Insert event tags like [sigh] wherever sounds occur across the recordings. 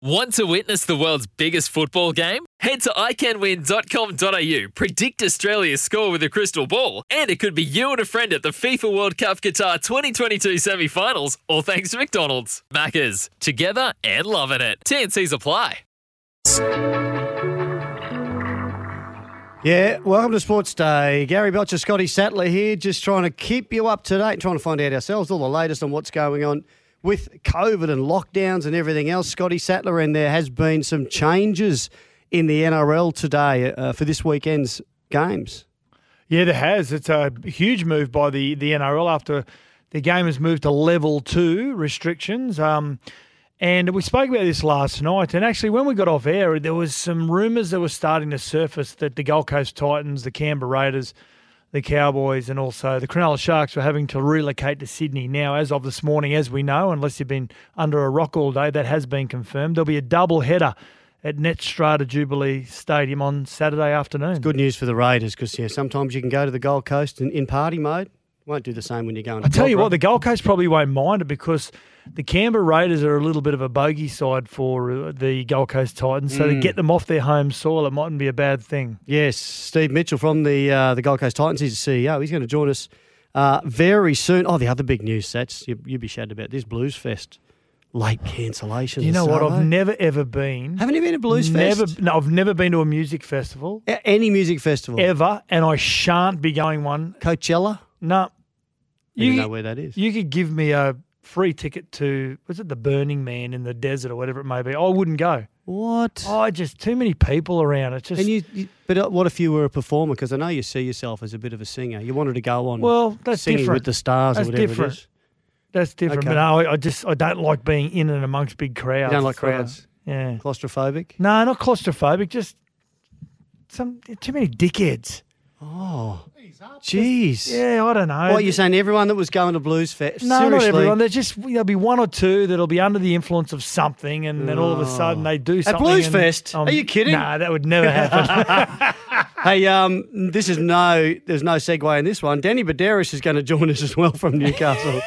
Want to witness the world's biggest football game? Head to iCanWin.com.au, predict Australia's score with a crystal ball, and it could be you and a friend at the FIFA World Cup Qatar 2022 semi finals, all thanks to McDonald's. Maccas, together and loving it. TNC's apply. Yeah, welcome to Sports Day. Gary Belcher, Scotty Sattler here, just trying to keep you up to date, trying to find out ourselves all the latest on what's going on with COVID and lockdowns and everything else. Scotty Sattler, and there has been some changes in the NRL today uh, for this weekend's games. Yeah, there has. It's a huge move by the, the NRL after the game has moved to level two restrictions. Um, and we spoke about this last night. And actually, when we got off air, there was some rumours that were starting to surface that the Gold Coast Titans, the Canberra Raiders, the Cowboys, and also the Cronulla Sharks were having to relocate to Sydney. Now, as of this morning, as we know, unless you've been under a rock all day, that has been confirmed. There'll be a double header at Netstrata Jubilee Stadium on Saturday afternoon. Good news for the Raiders because yeah, sometimes you can go to the Gold Coast in, in party mode. Won't do the same when you're going. I tell you what, the Gold Coast probably won't mind it because the Canberra Raiders are a little bit of a bogey side for uh, the Gold Coast Titans. So to Mm. get them off their home soil, it mightn't be a bad thing. Yes, Steve Mitchell from the uh, the Gold Coast Titans. He's the CEO. He's going to join us uh, very soon. Oh, the other big news, Sats, you, you'd be shattered about this Blues Fest. Late cancellation. You know what? I've never ever been. Haven't you been to Blues never, Fest? No, I've never been to a music festival A- Any music festival? ever, and I shan't be going one. Coachella? No. You You, know where that is. you could give me a free ticket to was it the Burning Man in the desert or whatever it may be. I wouldn't go. What? Oh, just too many people around. It's just and you, you, but uh, what if you were a performer? Because I know you see yourself as a bit of a singer. You wanted to go on. well, that's singing different. with the stars That's or whatever different. it is. That's different. Okay. But no, I, I just I don't like being in and amongst big crowds. You don't like uh, crowds? yeah. Claustrophobic. No, not claustrophobic. Just some too many dickheads. Oh, jeez. Yeah, I don't know. What you're saying? Everyone that was going to Blues Fest? No, Seriously? not everyone. There's just there'll be one or two that'll be under the influence of something, and then all of a sudden they do something. Blues and, Fest? Are you kidding? Nah, that would never happen. [laughs] [laughs] Hey, um, this is no, there's no segue in this one. Danny Buderus is going to join us as well from Newcastle.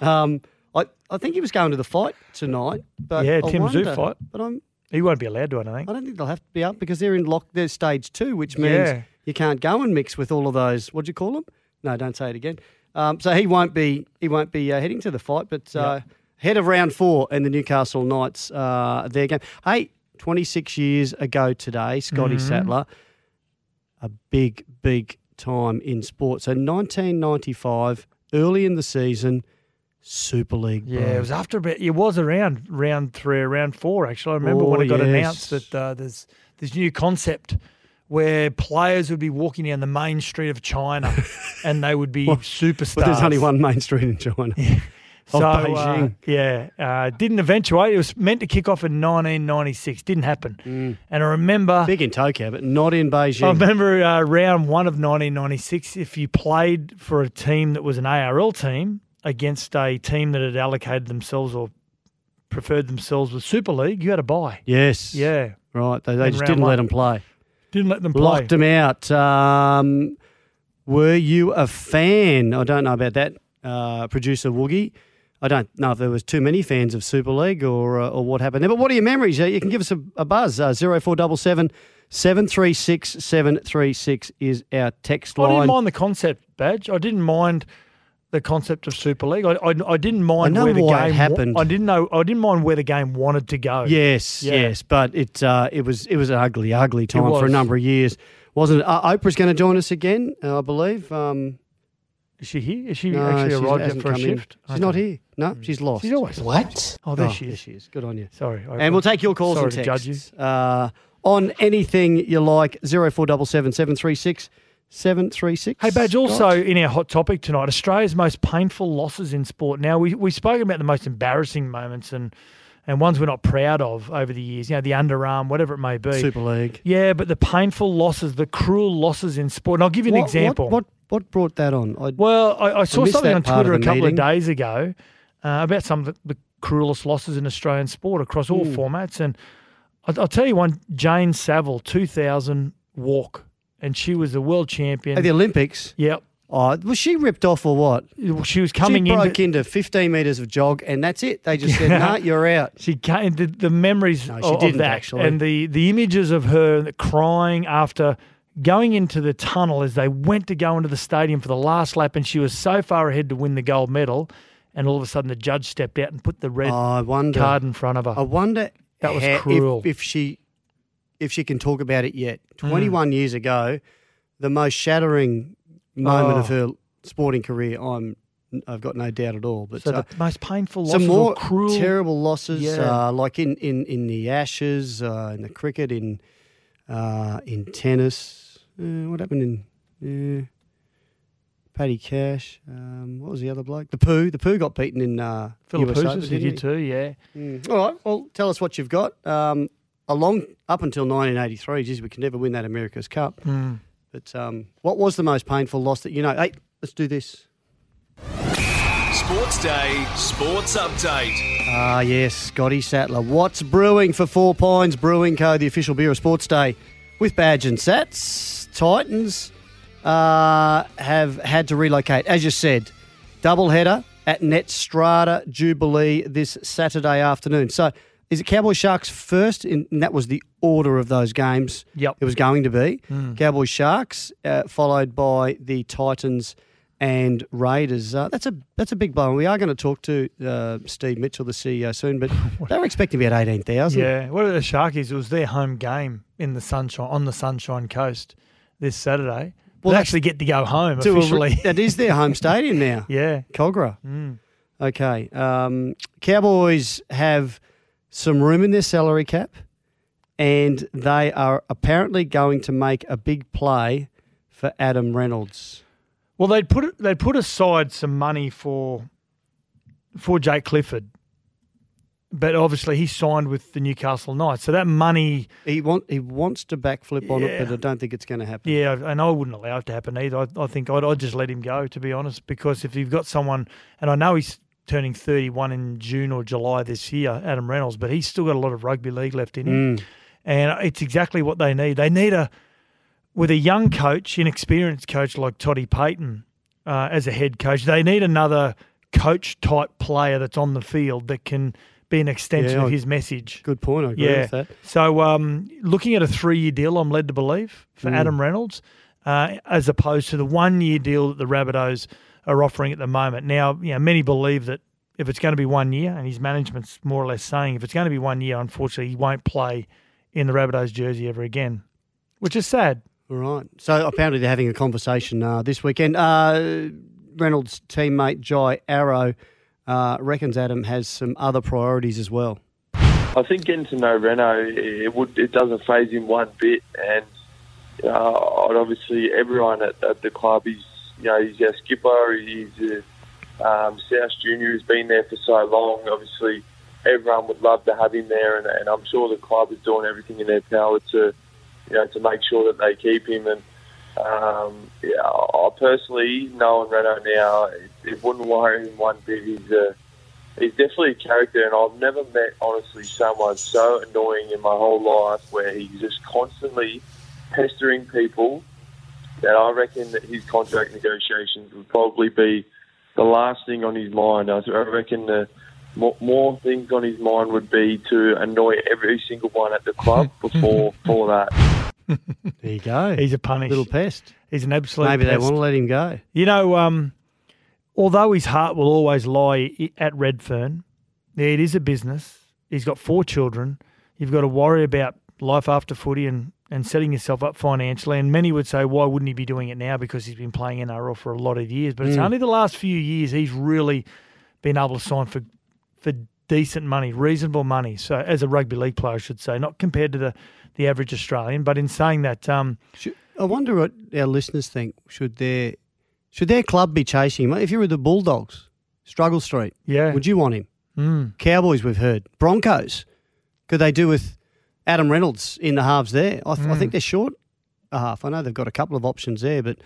um, I, I think he was going to the fight tonight, but Yeah, I Tim Tszyu wonder- fight. But I'm, he won't be allowed to. I don't think. I don't think they'll have to be up because they're in lock. They're stage two, which means Yeah. You can't go and mix with all of those. What do you call them? No, don't say it again. Um, so he won't be. He won't be uh, heading to the fight, but uh, head of round four and the Newcastle Knights. Uh, their game. Hey, 26 years ago today, Scotty Mm-hmm. Sattler, a big, big time in sport. So 1995, early in the season, Super League. Yeah, it was after about. It was around round three or round four. Actually, I remember Oh, when it got yes. announced that uh, there's this new concept where players would be walking down the main street of China, [laughs] and they would be superstars. But there's only one main street in China. So of uh, Beijing. yeah, uh, didn't eventuate. It was meant to kick off in 1996. Didn't happen. Mm. And I remember. Big in Tokyo, but not in Beijing. I remember uh, round one of 1996. If you played for a team that was an ARL team against a team that had allocated themselves or preferred themselves with Super League, you had a bye. Yes. Yeah, Right. They, they just didn't one. let them play. Didn't let them play. Locked them out. Um, were you a fan? I don't know about that, uh, producer Woogie. I don't know if there was too many fans of Super League or uh, or what happened there. But what are your memories? You can give us a, a buzz. Uh, 0477 736 736 is our text line. I didn't mind the concept, badge. I didn't mind the concept of Super League. I, I, I didn't mind know where the why it game happened. I didn't know. I didn't mind where the game wanted to go. Yes, Yeah. yes, but it uh, it was it was an ugly, ugly time for a number of years, wasn't it? Uh, Oprah's going to join us again, uh, I believe. Um, Is she here? Is she no, actually arrived yet for a come in. shift? She's not here. No, she's lost. She's always What? Oh, there Oh, she there is. she is. Good on you. Sorry. I- And we'll take your calls Sorry and to judge you. texts uh, on anything you like. Zero four double seven seven three six seven three six. Hey, Badge, also in our hot topic tonight, Australia's most painful losses in sport. Now, we, we've spoken about the most embarrassing moments and and ones we're not proud of over the years. You know, the underarm, whatever it may be. Super League. Yeah, but the painful losses, the cruel losses in sport. And I'll give you an What- example. What, what what brought that on? I, Well, I, I saw missed something on Twitter a couple meeting. of days ago uh, about some of the, the cruelest losses in Australian sport across all Hmm. formats. And I'll, I'll tell you one Jane Saville, 2000 walk, and she was the world champion. at the Olympics. yep. Oh, was she ripped off or what? She was coming she broke into 15 metres of jog, and that's it. They just said, "No, you're out." [laughs] She came the, the memories No, she of didn't, that actually. and the the images of her crying after going into the tunnel as they went to go into the stadium for the last lap, and she was so far ahead to win the gold medal, and all of a sudden the judge stepped out and put the red Oh, wonder. card in front of her. I wonder That was how- if- cruel. If, she, if she can talk about it yet. Hmm. 21 years ago, the most shattering moment of Oh. her sporting career. I'm, I've got no doubt at all. But so uh, the most painful losses some more cruel. terrible losses, Yeah. uh, like in, in, in the Ashes, uh, in the cricket, in uh, in tennis. Uh, what happened in Paddy Cash? Um, what was the other bloke? The Pooh. The Pooh got beaten in uh, Philip US Open, Housas, he didn't did too, yeah. Mm. All right. Well, tell us what you've got. Um, along up until 1983, geez, we can never win that America's Cup. Mm. But um, what was the most painful loss that you know? Hey, let's do this. Sports Day Sports Update. Ah, yes, Scotty Sattler. What's brewing for Four Pines Brewing Co., the official beer of Sports Day, with Badge and Sats? Titans uh, have had to relocate, as you said. Double header at Netstrata Jubilee this Saturday afternoon. So, is it Cowboy Sharks first? In, and that was the order of those games. Yep. It was going to be Cowboy Sharks, uh, followed by the Titans and Raiders. Uh, that's a that's a big blow. And we are going to talk to uh, Steve Mitchell, the CEO, soon. But [laughs] they were expecting about eighteen thousand. Yeah, what are the Sharkies? It was their home game in the sunshine on the Sunshine Coast this Saturday. Well, that's- actually get to go home To a- officially. that is their home [laughs] stadium now. yeah. Kogarah. Mm. Okay. Um, Cowboys have some room in their salary cap, and they are apparently going to make a big play for Adam Reynolds. Well, they'd put they'd put aside some money for for Jake Clifford, but obviously he signed with the Newcastle Knights, so that money, He want he wants to backflip on it, but I don't think it's going to happen. yeah, and I wouldn't allow it to happen either. I, I think I'd, I'd just let him go, to be honest, because if you've got someone, and I know he's turning 31 in June or July this year, Adam Reynolds, but he's still got a lot of rugby league left in him. Mm. and it's exactly what they need. They need a with a young coach, inexperienced coach like Toddy Payten uh, as a head coach. They need another coach type player that's on the field that can be an extension Yeah, of his message. Good point. I agree Yeah. with that. So, um, looking at a three-year deal, I'm led to believe for Mm. Adam Reynolds, uh, as opposed to the one-year deal that the Rabbitohs are offering at the moment. Now, you know, many believe that if it's going to be one year, and his management's more or less saying if it's going to be one year, unfortunately, he won't play in the Rabbitohs jersey ever again, which is sad. All right. So apparently they're having a conversation uh, this weekend. Uh, Reynolds' teammate Jai Arrow uh, reckons Adam has some other priorities as well. I think getting to know Reno, it would it doesn't phase him one bit, and uh, obviously everyone at, at the club, he's you know he's our skipper, he's a um, South Junior, who's been there for so long. Obviously, everyone would love to have him there, and, and I'm sure the club is doing everything in their power to you know to make sure that they keep him. And um, yeah, I personally, knowing Reno now, it, it wouldn't worry him one bit. He's a he's definitely a character, and I've never met honestly someone so annoying in my whole life where he's just constantly pestering people. That I reckon that his contract negotiations would probably be the last thing on his mind. I I reckon the more, more things on his mind would be to annoy every single one at the club [laughs] before before that. [laughs] There you go. He's a punish. little pest. He's an absolute. Maybe they pest. want to let him go. You know, um, although his heart will always lie at Redfern, yeah, it is a business. He's got four children. You've got to worry about life after footy and, and setting yourself up financially. And many would say, why wouldn't he be doing it now? Because he's been playing NRL for a lot of years. But it's only the last few years he's really been able to sign for for decent money, reasonable money. So as a rugby league player, I should say, not compared to the, the average Australian. But in saying that, um, Should, I wonder what our listeners think. Should their should their club be chasing him? If you were the Bulldogs, Struggle Street, yeah, would you want him? Cowboys, we've heard. Broncos, could they do with Adam Reynolds in the halves there? I, th- I think they're short a half. I know they've got a couple of options there, but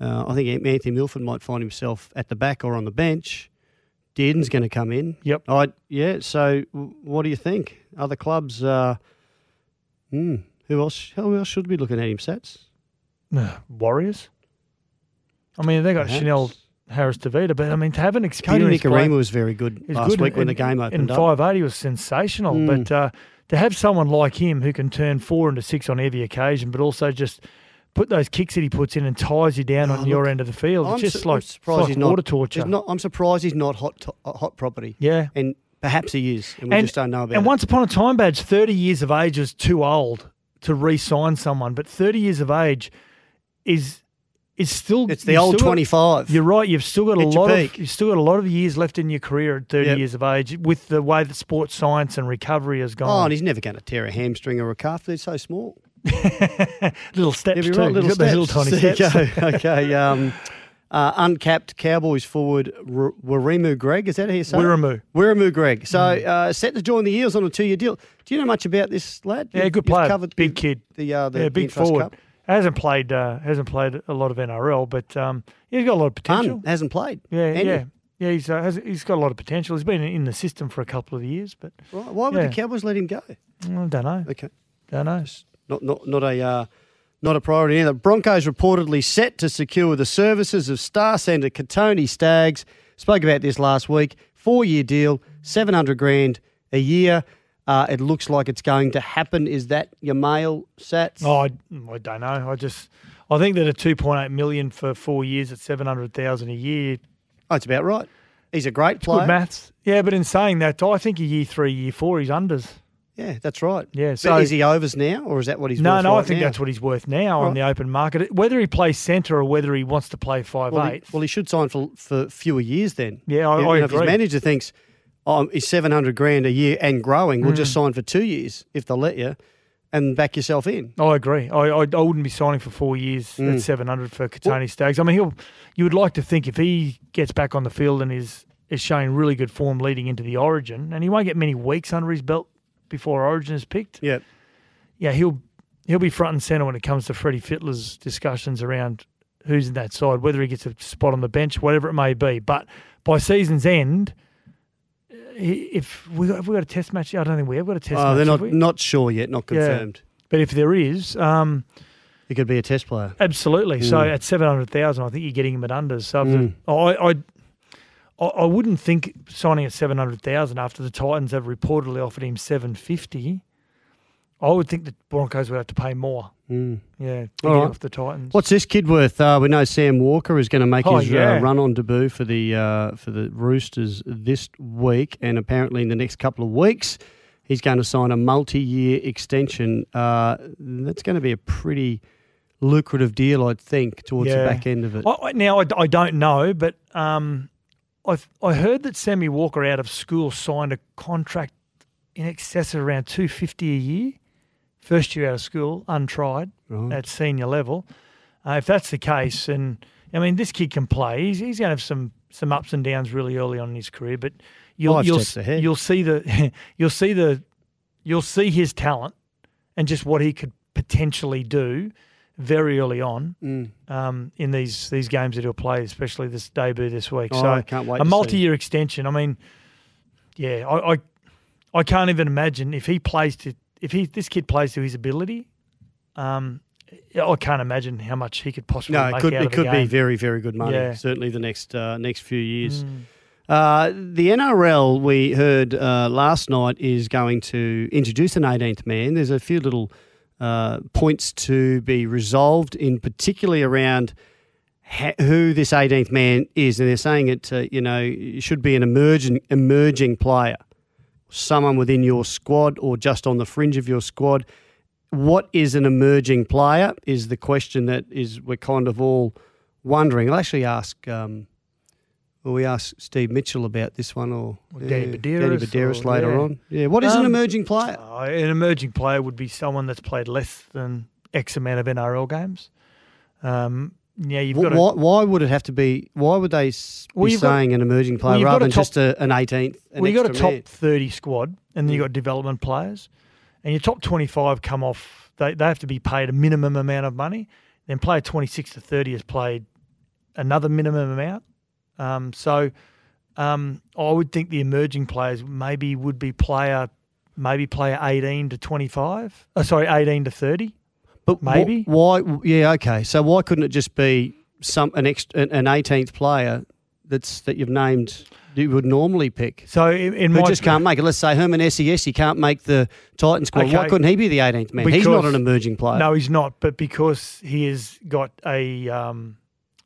uh, I think Anthony Milford might find himself at the back or on the bench. Dearden's going to come in. Yep. I, yeah, so w- what do you think? Other clubs, uh, hmm, who else Who else should be looking at him, Sats? [sighs] Warriors. I mean, they got Perhaps. Chanel Harris-Tavita, but I mean, to have an Kodi experienced Nikorima was very good last good week in- when the game opened in five eight, he was sensational. Mm. But uh, to have someone like him who can turn four into six on every occasion, but also just put those kicks that he puts in and ties you down Oh, on your end of the field, I'm it's just su- like, surprised like he's not- water torture. He's not, I'm surprised he's not hot to, uh, hot property. yeah. And perhaps he is, and we just don't know about and it. once upon a time, badge thirty years of age is too old to re-sign someone, but thirty years of age is is still It's the old 25. You're right. You've still got a Hit lot of you've still got a lot of years left in your career at 30 Yep. years of age. With the way that sports science and recovery has gone. Oh, and he's never going to tear a hamstring or a calf. They're so small. [laughs] little steps Yeah, too. right, little He's got those steps. little tiny There you steps. [laughs] okay. Um, uh, uncapped Cowboys forward R- Warimu Greig. Is that how you say it? Wiremu. Wiremu Greig. So uh, set to join the Eels on a two-year deal. Do you know much about this lad? Yeah, You've- good player, covered big the- kid. The, uh, the yeah, big forward. Cup. Hasn't played uh, hasn't played a lot of NRL, but um, he's got a lot of potential. Un hasn't played. Yeah, Andy. yeah, yeah. He's uh, has, he's got a lot of potential. He's been in the system for a couple of years, but Right. Why would Yeah. the Cowboys let him go? I don't know. Okay. Don't know. Not not not a uh, not a priority either. Broncos reportedly set to secure the services of star centre Kotoni Staggs. Spoke about this last week. Four year deal, seven hundred grand a year. Uh, it looks like it's going to happen. Is that your mail, Sats? Oh, I, I don't know. I just I think that a two point eight million for four years at seven hundred thousand a year Oh, it's about right. He's a great player. Good maths. Yeah, but in saying that, I think a year three, year four, he's unders. Yeah, that's right. Yeah, But so- is he overs now, or is that what he's No, worth no, I think now? that's what he's worth now on the open market. Whether he plays centre or whether he wants to play five Well, eight. he, well, he should sign for for fewer years then. Yeah, I- You know, I If his manager thinks oh, he's seven hundred grand a year and growing, we'll Mm. just sign for two years if they'll let you, and back yourself in. I agree. I, I I wouldn't be signing for four years Mm. at seven hundred for Kotoni Staggs. I mean, he'll. You would like to think if he gets back on the field and is is showing really good form leading into the Origin, and he won't get many weeks under his belt before Origin is picked. Yeah. yeah, he'll he'll be front and centre when it comes to Freddie Fittler's discussions around who's in that side, whether he gets a spot on the bench, whatever it may be. But by season's end, if we have we got a test match, I don't think we have got a test Oh, match. they're not not sure yet, not Yeah. confirmed. But if there is, um, He could be a test player. absolutely. So Mm. at seven hundred thousand, I think you're getting him at unders. So Mm. I, I I I wouldn't think signing at seven hundred thousand after the Titans have reportedly offered him seven fifty. I would think the Broncos would have to pay more. Mm. Yeah, right. off the Titans. What's this kid worth? Uh, we know Sam Walker is going to make Oh, his yeah. uh, run on debut for the uh, for the Roosters this week, and apparently in the next couple of weeks, he's going to sign a multi-year extension. Uh, that's going to be a pretty lucrative deal, I'd think, towards the back end of it. I- now I, I don't know, but um, I I heard that Sammy Walker out of school signed a contract in excess of around two fifty a year. First year out of school, untried Right. at senior level. Uh, if that's the case, and I mean this kid can play, he's, he's going to have some some ups and downs really early on in his career, but you'll you'll you'll see the [laughs] you'll see the you'll see his talent and just what he could potentially do very early on Mm. um, in these these games that he'll play, especially this debut this week. Oh, so I can't wait a multi-year extension. I mean, yeah, I, I I can't even imagine if he plays to if he this kid plays to his ability. Um, I can't imagine how much he could possibly No, it make could it could be very very good money. Yeah. Certainly the next uh, next few years. Mm. Uh, the NRL, we heard uh, last night, is going to introduce an 18th man. There's a few little uh, points to be resolved, in particularly around ha- who this 18th man is, and they're saying it. Uh, you know, should be an emerging emerging player, someone within your squad or just on the fringe of your squad. What is an emerging player? Is the question that is we're kind of all wondering. I'll actually ask. Um, Will we ask Steve Mitchell about this one or Or Danny yeah, Danny Buderus or- later yeah. on? Yeah. What is an Um, emerging player? Uh, an emerging player would be someone that's played less than X amount of NRL games. Um, yeah, you've got to. why, why would it have to be? Why would they s- Well, be you've got- saying an emerging player well, rather than top- just a, an 18th? An well, you've got a top man? thirty squad, and then you've got development players, and your top twenty five come off. They they have to be paid a minimum amount of money. Then player twenty six to thirty has played another minimum amount. Um, so um, I would think the emerging players maybe would be player maybe player eighteen to twenty five. Oh, sorry, eighteen to thirty. But wh- maybe. why? Yeah, okay. So why couldn't it just be some an extra, an 18th player that's that you've named you would normally pick? So in, in Who just can't make it. Let's say Herman Ese'ese can't make the Titan squad. Why couldn't he be the 18th man? He's not an emerging player. No, he's not. But because he has got a um,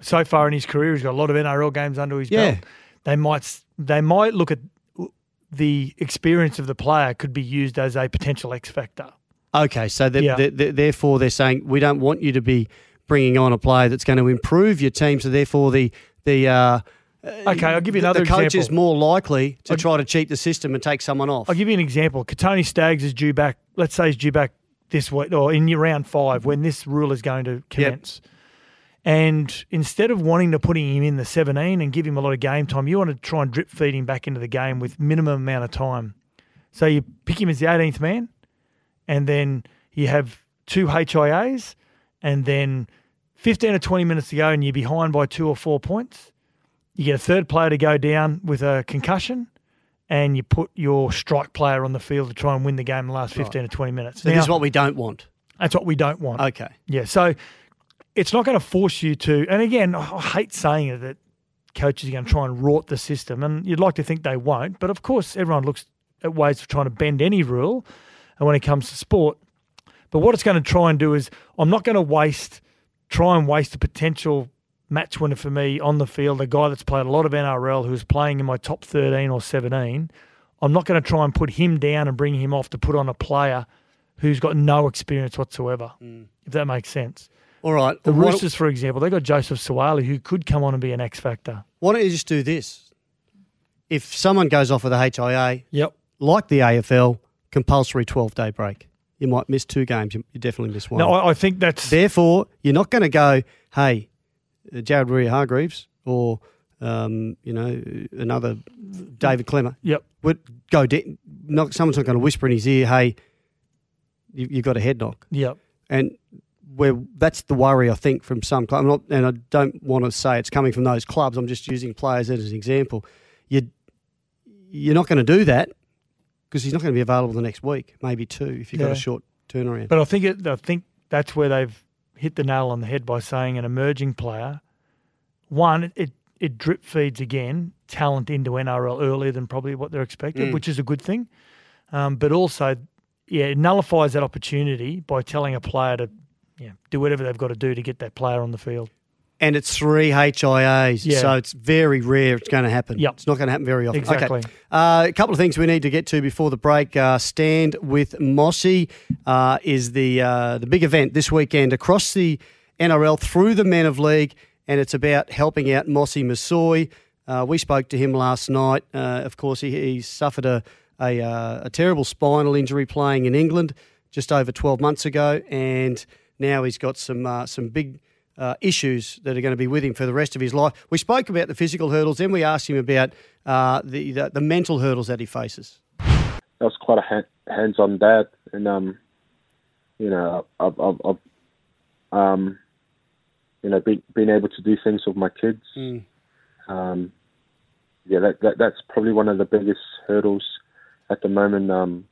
so far in his career, he's got a lot of NRL games under his Yeah. belt. They might they might look at the experience of the player could be used as a potential X factor. Okay, so the, Yeah. the, the, therefore they're saying we don't want you to be bringing on a player that's going to improve your team. So therefore the the uh, Okay, I'll give you the- another the coach example. is more likely to I'll- try to cheat the system and take someone off. I'll give you an example. Kotoni Staggs is due back. Let's say he's due back this week or in round five when this rule is going to commence. And instead of wanting to putting him in the 17 and give him a lot of game time, you want to try and drip feed him back into the game with minimum amount of time. So you pick him as the 18th man, and then you have two HIAs, and then 15 or 20 minutes to go, and you're behind by two or four points. You get a third player to go down with a concussion, and you put your strike player on the field to try and win the game in the last 15 or 20 minutes. so Now, this is what we don't want. that's what we don't want. Okay. Yeah, so it's not going to force you to. And again, I hate saying it that coaches are going to try and rort the system, and you'd like to think they won't. But of course, everyone looks at ways of trying to bend any rule, and when it comes to sport. But what it's going to try and do is, I'm not going to waste, try and waste a potential match winner for me on the field, a guy that's played a lot of NRL who's playing in my top 13 or 17. I'm not going to try and put him down and bring him off to put on a player who's got no experience whatsoever, mm. if that makes sense. All right. The why, Roosters, for example, they got Joseph Suaalii, who could come on and be an X factor. why don't you just do this? If someone goes off with a HIA, Yep. like the AFL, compulsory 12 day break. You might miss two games. You, you definitely miss one. No, I, I think that's Therefore, you're not going to go, hey, uh, Jared Waerea-Hargreaves or, um, you know, another David Klemmer. yep. Would go, de- not, someone's not going to whisper in his ear, hey, you, you've got a head knock. Yep. And where that's the worry, I think, from some clubs. Not, and I don't want to say it's coming from those clubs. I'm just using players as an example. You, you're not going to do that because he's not going to be available the next week, maybe two, if you've got a short turnaround. But I think it, I think that's where they've hit the nail on the head by saying an emerging player. One, it it, it drip feeds again talent into NRL earlier than probably what they're expected, Mm. which is a good thing. Um, but also, yeah, it nullifies that opportunity by telling a player to yeah, do whatever they've got to do to get that player on the field. And it's three HIAs, Yeah. so it's very rare it's going to happen. Yep. It's not going to happen very often. Exactly. Okay. Uh, a couple of things we need to get to before the break. Uh, Stand with Mossy uh, is the uh, the big event this weekend across the NRL through the Men of League, and it's about helping out Mossy Masoe. Uh, we spoke to him last night. Uh, of course, he, he suffered a, a, uh, a terrible spinal injury playing in England just over 12 months ago, and now he's got some uh, some big uh, issues that are going to be with him for the rest of his life. We spoke about the physical hurdles, then we asked him about uh, the, the the mental hurdles that he faces. that was quite a ha- hands-on dad, and um, you know, I've, I've, I've um, you know, be, being able to do things with my kids. Um, yeah, that, that that's probably one of the biggest hurdles at the moment. Um,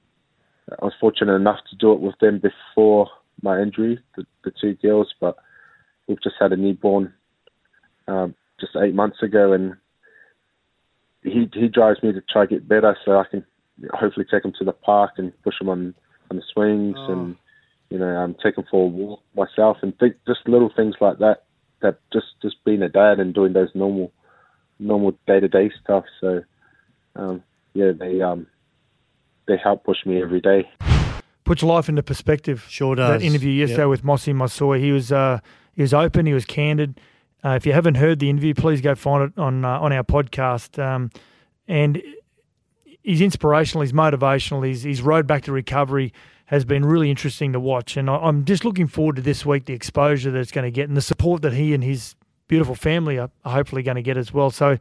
I was fortunate enough to do it with them before my injury, the, the two girls, but we've just had a newborn um, just eight months ago, and he he drives me to try to get better so I can hopefully take him to the park and push him on on the swings and you know um, take him for a walk myself and think just little things like that that just just being a dad and doing those normal normal day to day stuff so um, yeah they um they help push me every day Puts life into perspective. Sure does. That interview yesterday with Mossy Masoe, he was uh, he was open, he was candid. Uh, if you haven't heard the interview, please go find it on uh, on our podcast. Um, and he's inspirational, he's motivational, he's he's road back to recovery has been really interesting to watch. And I, I'm just looking forward to this week, the exposure that it's going to get and the support that he and his beautiful family are hopefully going to get as well. So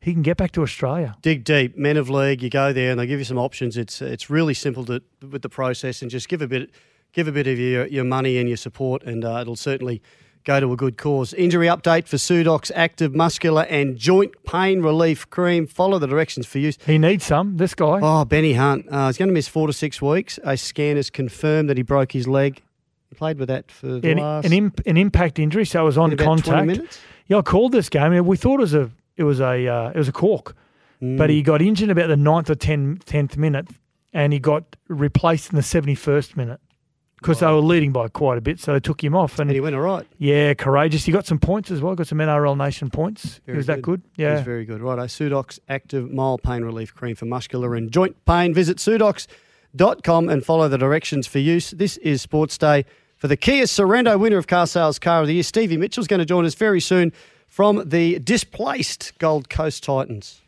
he can get back to Australia. Dig deep, men of league. You go there and they give you some options. It's it's really simple to with the process and just give a bit give a bit of your, your money and your support, and uh, it'll certainly go to a good cause. Injury update for Sudox Active Muscular and Joint Pain Relief Cream. Follow the directions for use. He needs some. This guy. Oh, Benny Hunt. Uh, he's going to miss four to six weeks. A scan has confirmed that he broke his leg. He played with that for the an, last an, imp, an impact injury, so it was on contact. minutes. Yeah, I called this game. We thought it was a it was a uh, it was a cork, Mm. but he got injured about the ninth or 10, 10th minute, and he got replaced in the seventy first minute because they were leading by quite a bit, so they took him off. And And he went all right. yeah, courageous. He got some points as well. Got some NRL Nation points. Very was that good? Yeah. was very good. Right, Sudox Active Mild Pain Relief Cream for muscular and joint pain. Visit sudox.com and follow the directions for use. This is Sports Day for the Kia Sorento winner of Car Sales Car of the Year. Stevie Mitchell's going to join us very soon from the displaced Gold Coast Titans.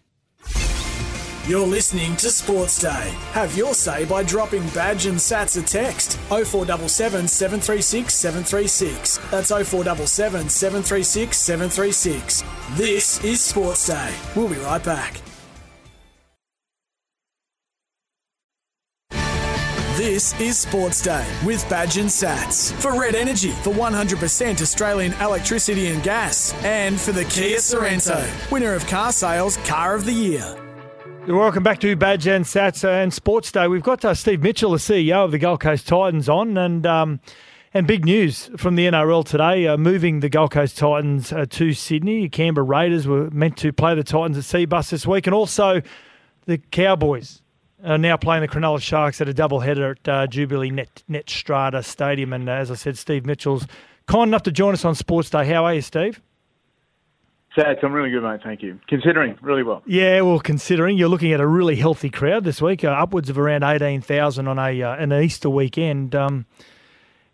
You're listening to Sports Day. Have your say by dropping badge and sats a text 0477 736 736. That's 0477 736 736. This is Sports Day. We'll be right back. This is Sports Day with Badge and Sats. For Red Energy, for 100% Australian electricity and gas. And for the Kia Sorento, winner of car sales Car of the Year. Welcome back to Badge and Sats and Sports Day. We've got uh, Steve Mitchell, the CEO of the Gold Coast Titans, on, and um, and big news from the NRL today, uh, moving the Gold Coast Titans uh, to Sydney. Canberra Raiders were meant to play the Titans at Cbus this week, and also the Cowboys are now playing the Cronulla Sharks at a double header at uh, Jubilee Net, Netstrata Stadium. And uh, as I said, Steve Mitchell's kind enough to join us on Sports Day. How are you, Steve? Sats, I'm really good, mate. Thank you. Considering really well. Yeah, well, considering you're looking at a really healthy crowd this week, uh, upwards of around eighteen thousand on a uh, an Easter weekend. Um,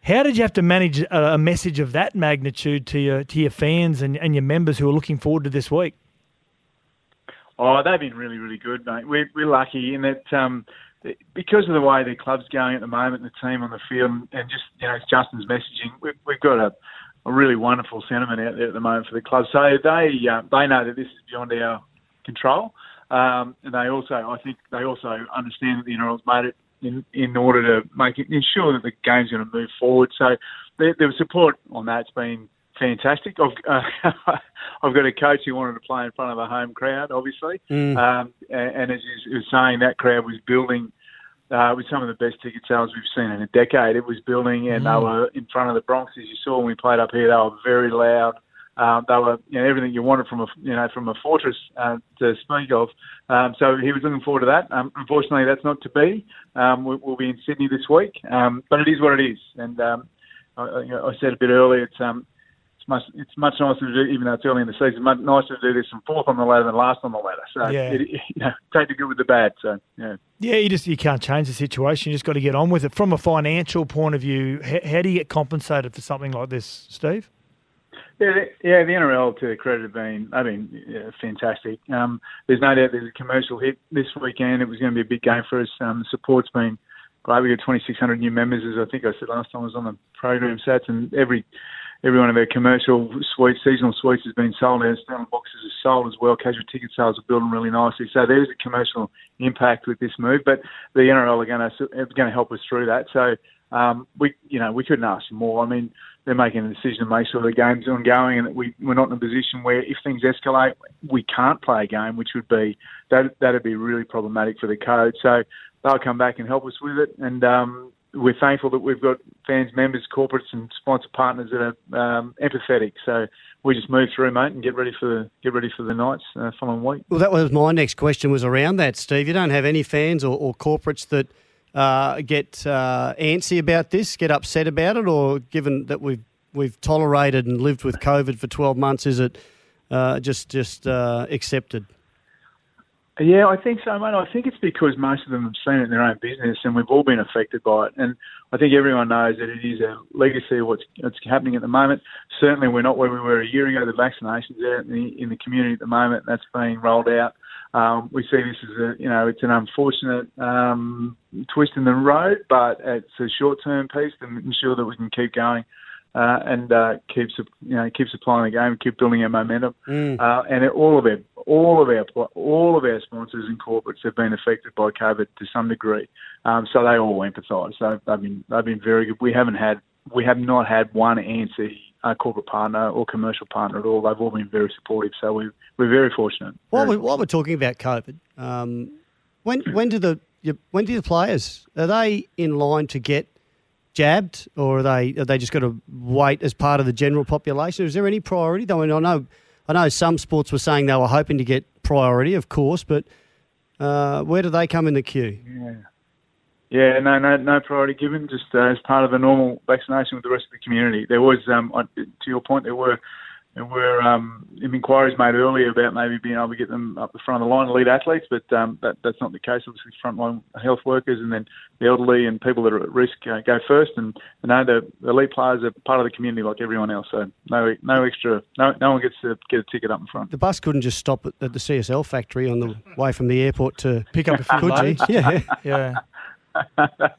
how did you have to manage a, a message of that magnitude to your to your fans and, and your members who are looking forward to this week? Oh, they've been really, really good, mate. We're, we're lucky in that um, because of the way the club's going at the moment, the team on the field, and just you know Justin's messaging, we've, we've got a, a really wonderful sentiment out there at the moment for the club. So they uh, they know that this is beyond our control, um, and they also, I think, they also understand that the NRL's made it in in order to make it ensure that the game's going to move forward. So the, the support on that's been fantastic. I've uh, [laughs] I've got a coach who wanted to play in front of a home crowd, obviously, Mm. um, and, and as you was saying, that crowd was building. Uh, with some of the best ticket sales we've seen in a decade, it was building, and they were in front of the Bronx, as you saw when we played up here. They were very loud. Um, they were, you know, everything you wanted from a, you know, from a fortress uh, to speak of. Um, so he was looking forward to that. Um, unfortunately, that's not to be. Um, we, we'll be in Sydney this week, um, but it is what it is. And um, I, I- you know, I said a bit earlier, it's um, it's much it's much nicer to do, even though it's early in the season, much nicer to do this from fourth on the ladder than last on the ladder. So Yeah. it, you know, take the good with the bad. So yeah. Yeah, you just you can't change the situation. You just got to get on with it. From a financial point of view, how, how do you get compensated for something like this, Steve? Yeah, the- yeah. The NRL, to their credit, have been have been yeah, fantastic. Um, there's no doubt there's a commercial hit this weekend. It was going to be a big game for us. Um, the support's been great. We got 2,600 new members, as I think I said last time I was on the program. Sats and every every one of our commercial suites, seasonal suites, has been sold. Our standard boxes are sold as well. Casual ticket sales are building really nicely. So there's a commercial impact with this move, but the NRL are going to going to help us through that. So um, we, you know, we couldn't ask for more. I mean, they're making a decision to make sure the game's ongoing and that we, we're not in a position where if things escalate, we can't play a game, which would be that that'd be really problematic for the code. So they'll come back and help us with it, and um, we're thankful that we've got fans, members, corporates, and sponsor partners that are um, empathetic. So we just move through, mate, and get ready for the get ready for the Knights uh, following week. Well, that was my next question was around that, Steve. You don't have any fans or, or corporates that uh, get uh, antsy about this, get upset about it, or given that we've we've tolerated and lived with COVID for twelve months, is it uh, just just uh, accepted? Yeah, I think so, mate. I think it's because most of them have seen it in their own business, and we've all been affected by it. And I think everyone knows that it is a legacy of what's, what's happening at the moment. Certainly, we're not where we were a year ago. The vaccinations out in the in the community at the moment. That's being rolled out. Um, we see this as a, you know, it's an unfortunate um, twist in the road, but it's a short-term piece to ensure that we can keep going uh, and uh, keep you know keep supplying the game, keep building our momentum. Mm. Uh, and it, all of our all of our all of our sponsors and corporates have been affected by COVID to some degree, um, so they all empathise. So they've been they've been very good. We haven't had we have not had one antsy uh, corporate partner or commercial partner at all. They've all been very supportive. So we we're very fortunate. While, we, while we're talking about COVID, um, when when do the when do the players are they in line to get jabbed, or are they are they just got to wait as part of the general population? Is there any priority? I mean, I know I know some sports were saying they were hoping to get priority, of course, but uh, where do they come in the queue? Yeah. Yeah, no, no, no priority given. Just uh, as part of a normal vaccination with the rest of the community. There was, um, on- to your point, there were there were um, inquiries made earlier about maybe being able to get them up the front of the line, elite athletes, but um, that, that's not the case. Obviously, frontline health workers and then the elderly and people that are at risk uh, go first. And you know, the, the elite players are part of the community like everyone else. So no, no extra, no, no one gets to get a ticket up in front. The bus couldn't just stop at, at the CSL factory on the way from the airport to Pick up a few Could you? Yeah, Yeah.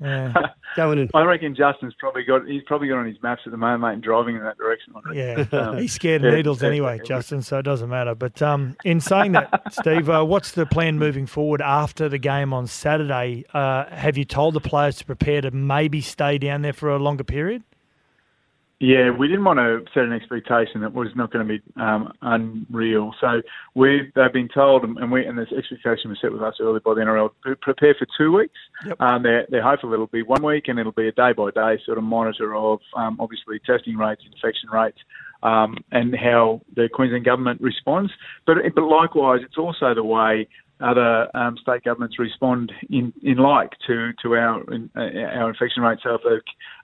Yeah. [laughs] going and I reckon Justin's probably got he's probably got on his maps at the moment, mate, and driving in that direction. Yeah, Um, he's scared of yeah, needles yeah, anyway. Justin. So it doesn't matter. But um, in saying that, [laughs] Steve, uh, what's the plan moving forward after the game on Saturday? Uh, have you told the players to prepare to maybe stay down there for a longer period? Yeah, we didn't want to set an expectation that was not going to be um, unreal. So we've they've been told, and we and this expectation was set with us earlier by the NRL. Prepare for two weeks. Yep. Um, they're, they're hopeful it'll be one week, and it'll be a day by day sort of monitor of um, obviously testing rates, infection rates, um, and how the Queensland government responds. But but likewise, it's also the way other um, state governments respond in, in like to to our in, uh, our infection rates. So if the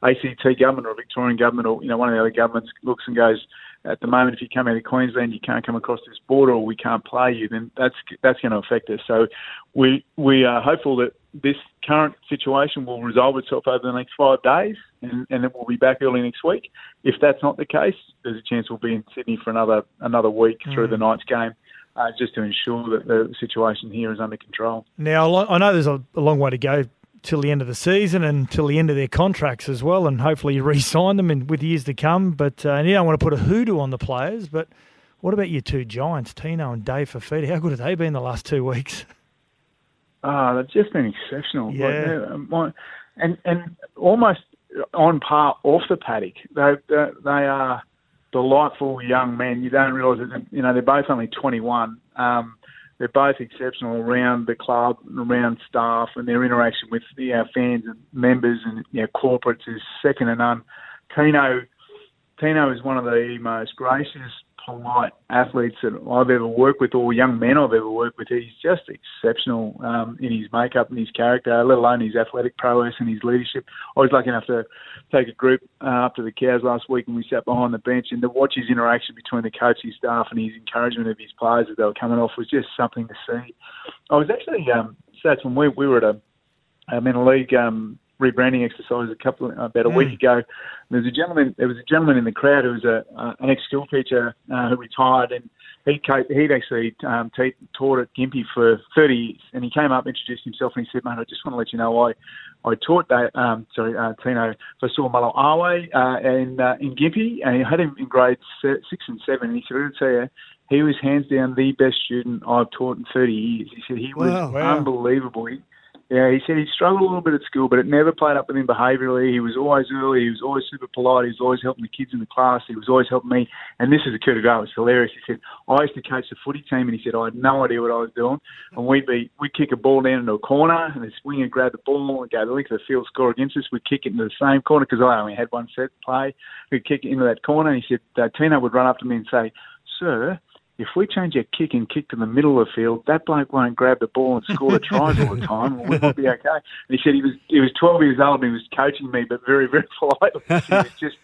ACT government or Victorian government or you know one of the other governments looks and goes, at the moment, if you come out of Queensland, you can't come across this border, or we can't play you, then that's that's going to affect us. So we we are hopeful that this current situation will resolve itself over the next five days, and, and then we'll be back early next week. If that's not the case, there's a chance we'll be in Sydney for another another week through the Knights' game, uh, just to ensure that the situation here is under control. Now, I know there's a, long way to go till the end of the season and till the end of their contracts as well, and hopefully you [laughs] re-sign them in, with years to come. But uh, and you don't want to put a hoodoo on the players, but what about your two giants, Tino and Dave Fifita? How good have they been the last two weeks? [laughs] Ah, they've just been exceptional. Yeah. they're, um, and and almost on par off the paddock. They they, they are delightful young men. You don't realise that you know they're both only 21. Um, they're both exceptional around the club, around staff, and their interaction with our fans and members and you know, corporates is second to none. Tino Tino is one of the most gracious, polite athletes that I've ever worked with, or young men I've ever worked with. He's just exceptional um, in his makeup and his character, let alone his athletic prowess and his leadership. I was lucky enough to take a group uh, up to the Cows last week, and we sat behind the bench, and to watch his interaction between the coaching staff and his encouragement of his players as they were coming off was just something to see. I was actually um, Sats when we we were at a a league um, rebranding exercise a couple about a week ago. There was a gentleman. There was a gentleman in the crowd who was a uh, an ex school teacher uh, who retired, and he he'd actually um, te- taught at Gympie for 30 years. And he came up, introduced himself, and he said, "Mate, I just want to let you know I." I taught that, um, sorry, uh, Tino Fa'asuamaleaui uh, in, uh, in Gympie, and I had him in grades six and seven. And he said, I'll tell you, he was hands down the best student I've taught in 30 years. He said he was Wow. Wow. unbelievable. He, yeah, he said he struggled a little bit at school, but it never played up with him behaviourally. He was always early. He was always super polite. He was always helping the kids in the class. He was always helping me. And this is a coup de grace. It's hilarious. He said, I used to coach the footy team, and he said, I had no idea what I was doing. And we'd be, we'd kick a ball down into a corner, and the swing and grab the ball and go the length of the field, score against us. We'd kick it into the same corner because I only had one set play. We'd kick it into that corner, and he said, uh, Tino would run up to me and say, Sir, if we change our kick and kick to the middle of the field, that bloke won't grab the ball and score the tries all the [laughs] time. and We'll be okay. And he said he was he was 12 years old and he was coaching me, but very very [laughs] politely. He was just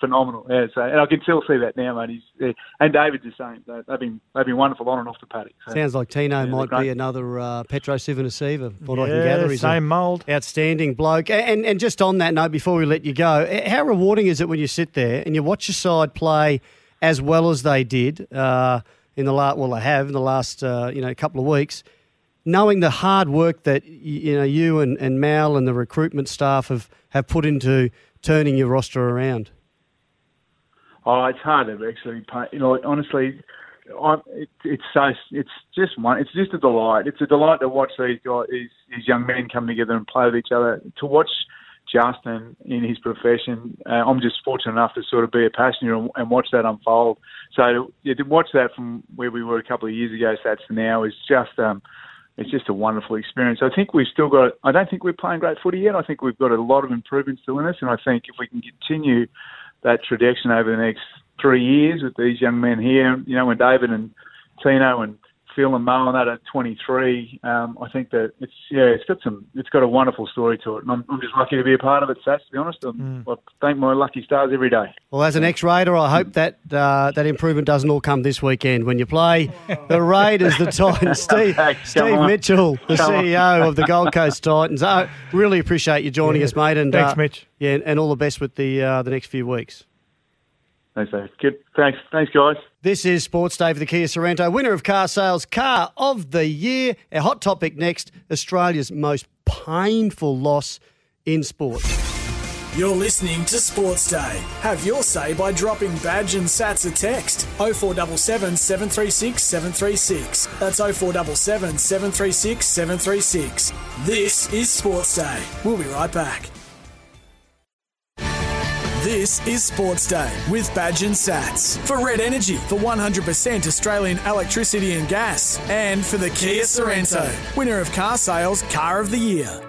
phenomenal. Yeah, so and I can still see that now, mate. He's yeah. and David's the same. They- They've been they've been wonderful on and off the paddock. So. Sounds like Tino they're might be another uh, Petero Civoniceva, what I yeah, can gather. He's same mould. outstanding bloke. A- And, and just on that note, before we let you go, eh, how rewarding is it when you sit there and you watch your side play as well as they did? Uh, in the last well they have in the last uh, you know couple of weeks. Knowing the hard work that you know you and, and Mal and the recruitment staff have, have put into turning your roster around. Oh, it's hard actually. You know, honestly, I, it, it's so it's just one. It's just a delight. It's a delight to watch these guys, these, these young men come together and play with each other. To watch Justin in his profession, uh, I'm just fortunate enough to sort of be a passenger and, and watch that unfold. So yeah, to watch that from where we were a couple of years ago, Sats to now is just. Um, it's just a wonderful experience. I think we've still got. I don't think we're playing great footy yet. I think we've got a lot of improvements still in us, and I think if we can continue that tradition over the next three years with these young men here. You know, when David and Tino and Phil and Mo and that at 23, um, I think that it's yeah, it's got some, it's got a wonderful story to it, and I'm, I'm just lucky to be a part of it. Sats, to be honest, mm. I thank my lucky stars every day. Well, as an ex-Raider, I hope that uh, that improvement doesn't all come this weekend when you play the Raiders, the Titans. [laughs] Steve, Steve Mitchell, the come CEO on. of the Gold Coast Titans. I really appreciate you joining yeah. us, mate. And thanks, uh, Mitch. Yeah, and all the best with the uh, the next few weeks. Thanks, Dave. Good. Thanks. Thanks, guys. This is Sports Day for the Kia Sorento, winner of Car Sales Car of the Year. Our hot topic next Australia's most painful loss in sport. You're listening to Sports Day. Have your say by dropping badge and sats a text 0477 736 736. That's 0477 736 736. This is Sports Day. We'll be right back. This is Sports Day with Badge and Sats. For Red Energy, for 100% Australian electricity and gas. And for the Kia Sorento, winner of car sales Car of the Year.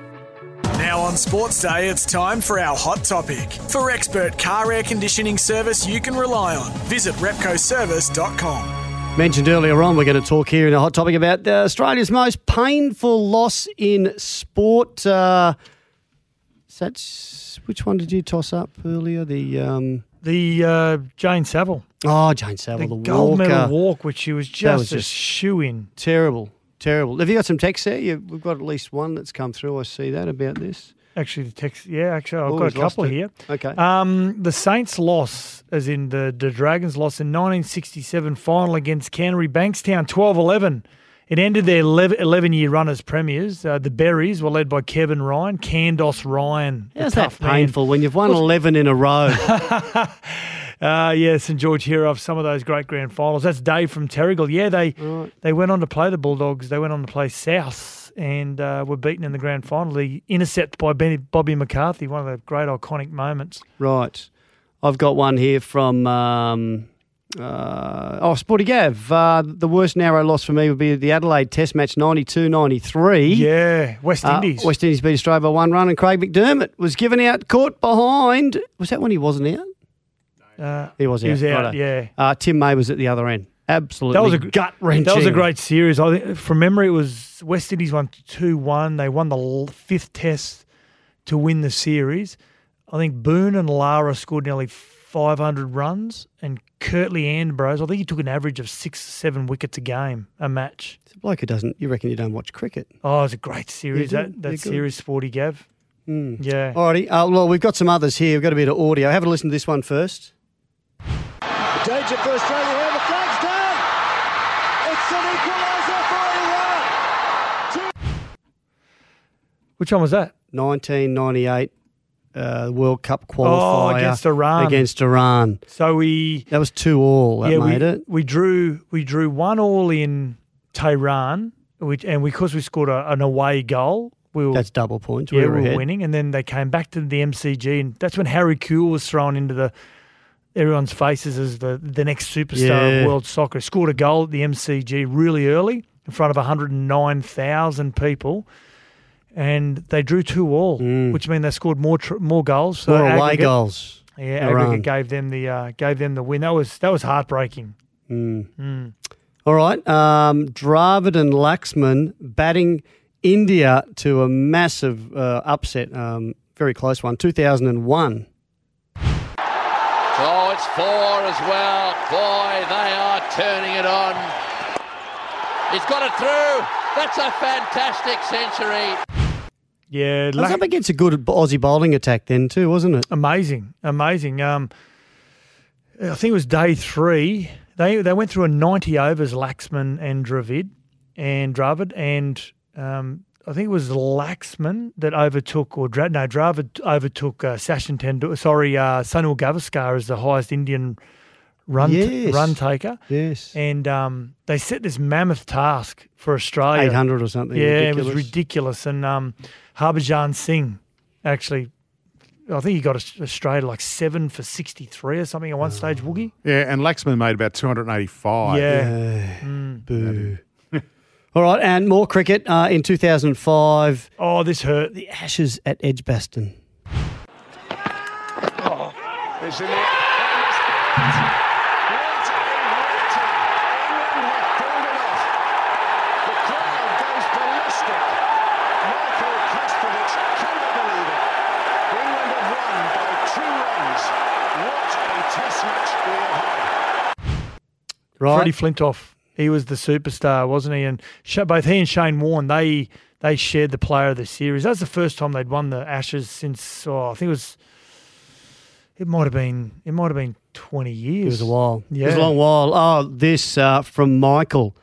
Now on Sports Day, it's time for our hot topic. For expert car air conditioning service you can rely on, visit repcoservice.com. Mentioned earlier on, we're going to talk here in a hot topic about uh, Australia's most painful loss in sport. Uh, that's which one did you toss up earlier? The um, the uh, Jane Saville. Oh, Jane Saville, the, the gold walker. medal walk, which she was just, was a just shoe in. Terrible, terrible. Have you got some text there? You, we've got at least one that's come through. I see that about this. Actually, the text. Yeah, actually, I've Oh, got a couple here. Okay. Um, the Saints loss, as in the, the Dragons loss in 1967 final against Canterbury Bankstown, 12-11. It ended their 11 year run as premiers. Uh, the Berries were led by Kevin Ryan, Candos Ryan. How's that tough man. painful when you've won 11 in a row? Uh, yeah, St George hero of some of those great grand finals. That's Dave from Terrigal. Yeah, they they went on to play the Bulldogs. They went on to play South and uh, were beaten in the grand final. The intercept by Benny, Bobby McCarthy, one of the great iconic moments. right. I've got one here from. Um, uh, oh, Sporty Gav. Uh, the worst narrow loss for me would be the Adelaide Test match 92 93. Yeah, West Uh, Indies. West Indies beat Australia by one run, and Craig McDermott was given out, caught behind. Was that when he wasn't out? Uh, He was out. He was out, righto. yeah. Uh, Tim May was at the other end. Absolutely That was a gut wrenching. That was a great series. I think, from memory, it was West Indies won two one. They won the fifth Test to win the series. I think Boone and Lara scored nearly five hundred runs, and Curtly Ambrose. I think he took an average of six, seven wickets a game, a match. It's a bloke who doesn't. You reckon you don't watch cricket? Oh, it's a great series. Yeah, that good. that Yeah, good. series, Sporty Gav. Mm. Yeah. Alrighty. Uh, well, we've got some others here. We've got a bit of audio. Have a listen to this one first. Danger for Australia here. The flag's down. It's an equaliser for Iran. Which one was that? 1998 uh, World Cup Oh, qualifier against Iran. Against Iran. So we That was two all. That yeah, made we, it. we drew we drew one all in Tehran, which and because we scored a, an away goal, we were That's double points. yeah we we were were winning, and then they came back to the MCG, and that's when Harry Kewell was thrown into the everyone's faces as the the next superstar Yeah. of world soccer. Scored a goal at the MCG really early in front of 109,000 people. And they drew two all, which means they scored more tr- more goals. So Mm. More away goals. Yeah, Iran. aggregate gave them the uh, gave them the win. That was that was heartbreaking. Mm. Mm. All right. Um, Dravid and Laxman batting India to a massive uh, upset. Um, very close one. 2001. Oh, it's four as well. Boy, they are turning it on. He's got it through. That's a fantastic century. Yeah, That was up against a good Aussie bowling attack then too, wasn't it? Amazing, amazing. Um, I think it was day three. They they went through a 90 overs, Laxman and Dravid, and Dravid, and um, I think it was Laxman that overtook, or Dra- no, Dravid overtook uh, Sachin Tendulkar, sorry, uh, Sunil Gavaskar as the highest Indian run Yes. run taker. Yes. And um, they set this mammoth task for Australia. 800 or something. Yeah, it was ridiculous. ridiculous. And um, Harbhajan Singh actually, I think he got Australia like seven for 63 or something at one stage, Woogie. Yeah, and Laxman made about 285. Yeah. Boo. [laughs] All right, and more cricket uh, in 2005. Oh, this hurt. The Ashes at Edgbaston. It's Right. Freddie Flintoff, he was the superstar, wasn't he? And both he and Shane Warne, they they shared the player of the series. That was the first time they'd won the Ashes since oh, I think it was. It might have been. It might have been twenty years. It was a while. Yeah, It was a long while. Oh, this uh, from Michael,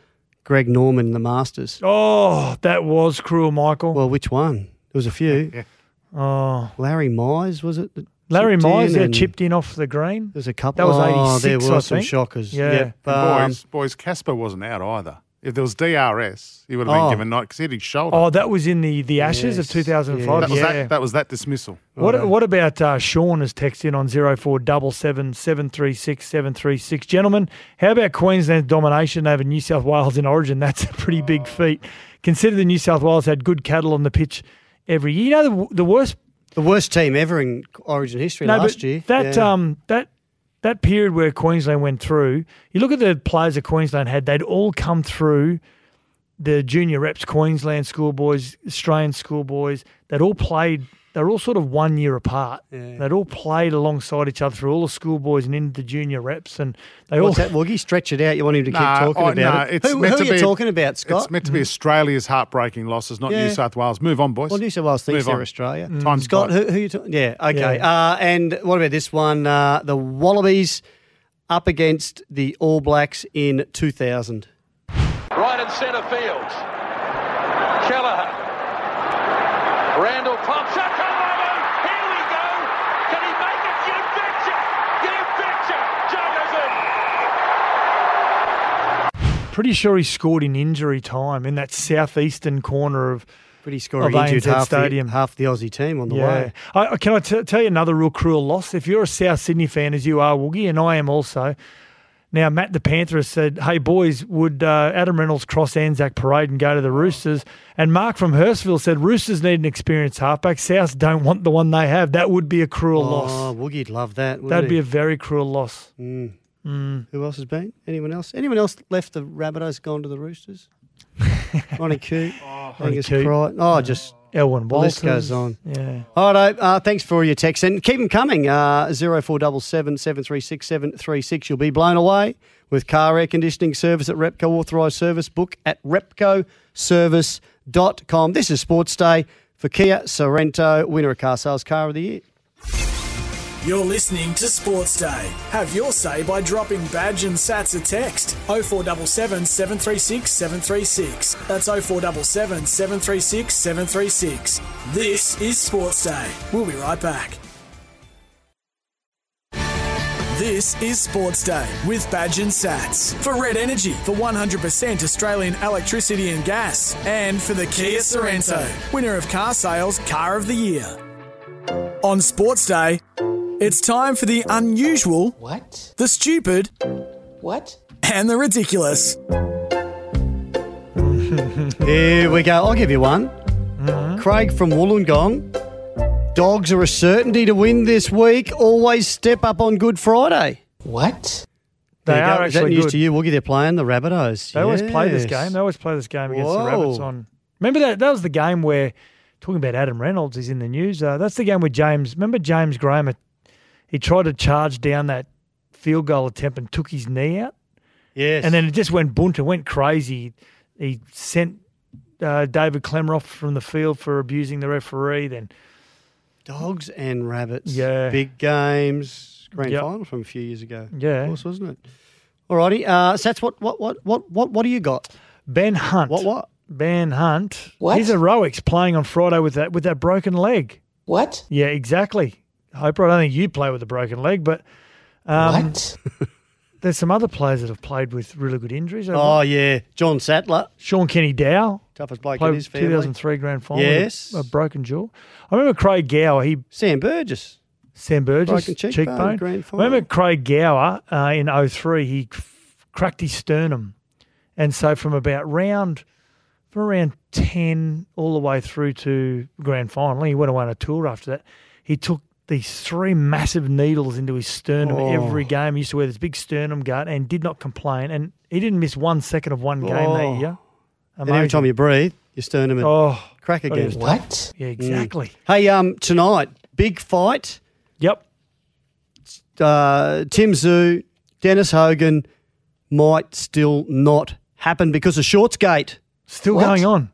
Greg Norman, the Masters. Oh, that was cruel, Michael. Well, which one? There was a few. [laughs] Oh, Larry Mize, was it? That Larry chipped Mize in yeah, chipped in off the green. There's a couple. That was Oh, 86, there were I some think. shockers. Yeah. Yep. And Um, boys, boys, Casper wasn't out either. If there was DRS, he would have been Oh. given night because he hit his shoulder. Oh, that was in the, the Ashes of Yes, 2005. that was yeah. that. That was that dismissal. What what about uh, Sean has texted in on zero four double seven seven three six seven three six? Gentlemen, how about Queensland's domination over New South Wales in Origin? That's a pretty big feat. Consider the New South Wales had good cattle on the pitch every year. You know the the worst the worst team ever in Origin history no, last year. That Yeah. um that that period where Queensland went through, you look at the players that Queensland had, they'd all come through the junior reps, Queensland schoolboys, Australian schoolboys, they'd all played they're all sort of one year apart. Yeah. They'd all played alongside each other through all the schoolboys and into the junior reps and they What's all that, Woogie? Stretch it out. You want him to keep Nah, talking oh, about nah, it. it's who who are you be- talking about, Scott? It's meant to be Australia's heartbreaking losses, not Yeah. New South Wales. Move on, boys. Well, New South Wales thinks Move they're on. Australia. Time's Scott, tight. who, who you talking? Yeah, okay. Yeah. Uh, and what about this one? Uh, the Wallabies up against the All Blacks in 2000. Right in centre field. Kelleher. Randall Thompson. Come on. Here we go. Can he make it? You betcha. You betcha. Joggers in. Pretty sure he scored in injury time in that southeastern corner of Pretty scoring Of injured ANZ half Stadium. the, half the Aussie team on the Yeah. way. I, can I t- tell you another real cruel loss? If you're a South Sydney fan, as you are, Woogie, and I am also. Now, Matt the Panther has said, "Hey boys, would uh, Adam Reynolds cross Anzac Parade and go to the Roosters?" And Mark from Hurstville said, "Roosters need an experienced halfback. South don't want the one they have. That would be a cruel Oh, loss. Woogie'd love that. That'd be a very cruel loss." Mm. Mm. Who else has been? Anyone else? Anyone else left the Rabbitohs, gone to the Roosters? [laughs] Ronnie Coote, Ronnie Angus Coote. Crichton. Oh, just Elwyn the list Walters. goes on. Yeah. All right, uh, thanks for all your texts and keep them coming. Uh, Zero four double seven seven three six seven three six. You'll be blown away with car air conditioning service at Repco authorised service book at repcoservice.com. This is Sports Day for Kia Sorento, winner of car sales car of the year. You're listening to Sports Day. Have your say by dropping badge and sats a text 0477 736 736. That's 0477 736 736. This is Sports Day. We'll be right back. This is Sports Day with Badge and Sats. For Red Energy, for 100% Australian electricity and gas. And for the Kia Sorento, winner of car sales car of the year. On Sports Day, it's time for the unusual, What? the stupid, What? and the ridiculous. [laughs] Here we go. I'll give you one. Craig from Wollongong. Dogs are a certainty to win this week. Always step up on Good Friday. What? They There are go. Is that actually news good. to you, Woogie? They're playing the Rabbitohs. They always play this Yes. game. They always play this game against the Rabbits on. Remember that? That was the game where talking about Adam Reynolds. is in the news. Uh, that's the game where James. Remember James Graham? He tried to charge down that field goal attempt and took his knee out, Yes. and then it just went bunt and went crazy. He sent uh, David Klemmer off from the field for abusing the referee. Then Dogs and rabbits. Yeah. Big games. Grand Yep. final from a few years ago. Yeah. Of course, wasn't it? Alrighty, uh, so that's what what what what what what do you got? Ben Hunt. What what? Ben Hunt. What? His heroics playing on Friday with that with that broken leg. What? Yeah, exactly. Oprah, I don't think you play with a broken leg, but um, What? [laughs] there's some other players that have played with really good injuries. Oh yeah, John Sattler, Shaun Kenny-Dowall. toughest bloke in his family. 2003 grand final. with a- Yes. A, broken jaw. I remember Craig Gower. He Sam Burgess. Sam Burgess Broken cheekbone, grand I remember Craig Gower uh, in 03, he f- cracked his sternum. And so from about round from around 10 all the way through to grand final, he went away on a tour after that. He took these three massive needles into his sternum Oh. every game. He used to wear this big sternum guard and did not complain. And he didn't miss one second of one game Oh. that year. And every time you breathe, your sternum would Oh, crack again. What? Yeah, exactly. Hey, um, tonight big fight. Yep. Uh, Tim Tszyu, Dennis Hogan might still not happen because of Shortsgate. Still What? going on.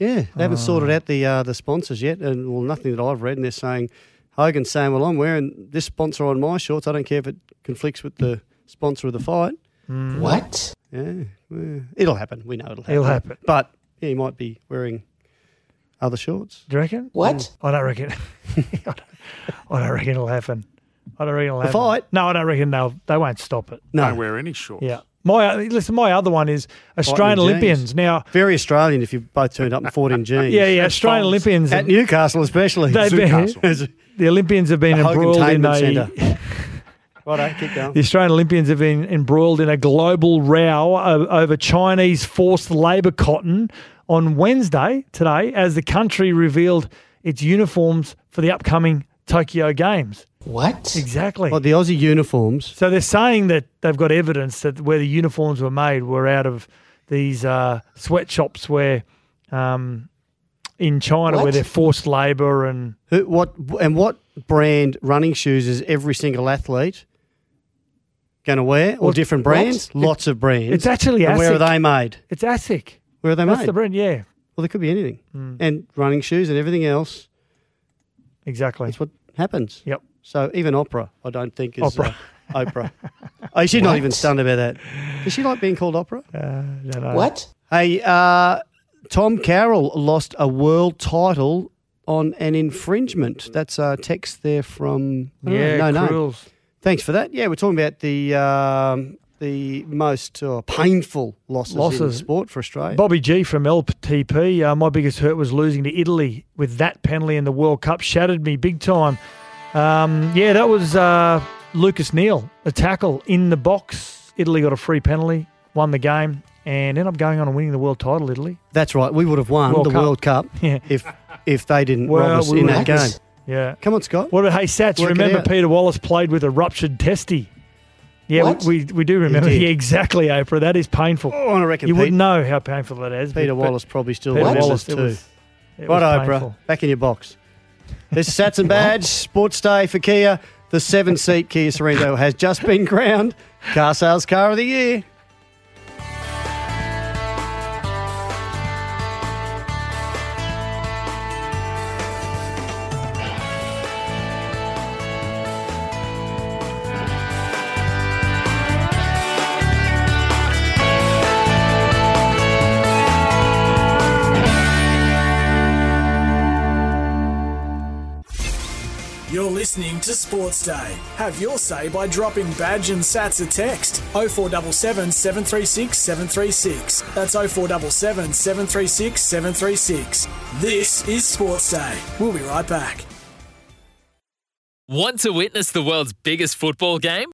Yeah, they haven't sorted Oh. out the uh, the sponsors yet, and well, nothing that I've read. And they're saying Hogan's saying, "Well, I'm wearing this sponsor on my shorts. I don't care if it conflicts with the sponsor of the fight." Mm. What? Yeah, well, it'll happen. We know it'll happen. It'll happen. But yeah, he might be wearing other shorts. Do you reckon? What? Mm. I don't reckon. I, [laughs] don't, I don't reckon it'll happen. I don't reckon it'll The happen. fight? No, I don't reckon they'll. They won't stop it. No, Don't wear any shorts. Yeah. My uh, listen. My other one is Australian. Olympians. Now, very Australian. If you both turned up in 14 jeans. [laughs] yeah, yeah. Australian Olympians. At Newcastle, especially. They've been- Newcastle. [laughs] the Olympians have been The Hogan embroiled in a. Centre. [laughs] Righto, keep going. The Australian Olympians have been embroiled in a global row over Chinese forced labour cotton on Wednesday today as the country revealed its uniforms for the upcoming Tokyo Games. What? Exactly. Like the Aussie uniforms. So they're saying that they've got evidence that where the uniforms were made were out of these uh, sweatshops where um, in China where they're forced labour and Who, what and what brand running shoes is every single athlete going to wear, or Well, different what? brands? Lots of brands. It's actually And where are they made? it's ASICS. Where are they That's made? the brand, yeah, well, there could be anything, Mm. and running shoes and everything else. exactly. That's what happens. Yep. So even opera, I don't think is Opera. Uh, Oprah. oh, she's not even [laughs] stunned about that. Does she like being called opera? Uh, don't. What? Hey, uh, Tom Carroll lost a world title on an infringement. That's a text there from know, Yeah, no name. Thanks for that. Yeah, we're talking about the um, the most uh, painful losses, in sport for Australia. Bobby G from LTP. Uh, my biggest hurt was losing to Italy with that penalty in the World Cup. Shattered me big time. Um, yeah, that was uh, Lucas Neill, a tackle in the box. Italy got a free penalty, won the game, and ended up going on and winning the world title. Italy. That's right. We would have won World the Cup. World Cup [laughs] Yeah. if if they didn't Well, rob us in that game. Yeah. Come on, Scott. What about hey Sats? Work remember. Peter Wallace played with a ruptured testy. Yeah, What? we, we do remember. [laughs] Yeah, exactly, Oprah. That is painful. Oh, I reckon you Pete- wouldn't know how painful that is. Peter but Wallace probably still Peter Wallace, too. it was, it Right, Oprah, painful. back in your box. This is Sats and [laughs] Badge Sports Day for Kia. The seven-seat Kia Sorento has just been crowned car sales car of the year. To Sports Day. Have your say by dropping Badge and Sats a text 0477 736 736. That's 0477 736 736. This is Sports Day. We'll be right back. Want to witness the world's biggest football game?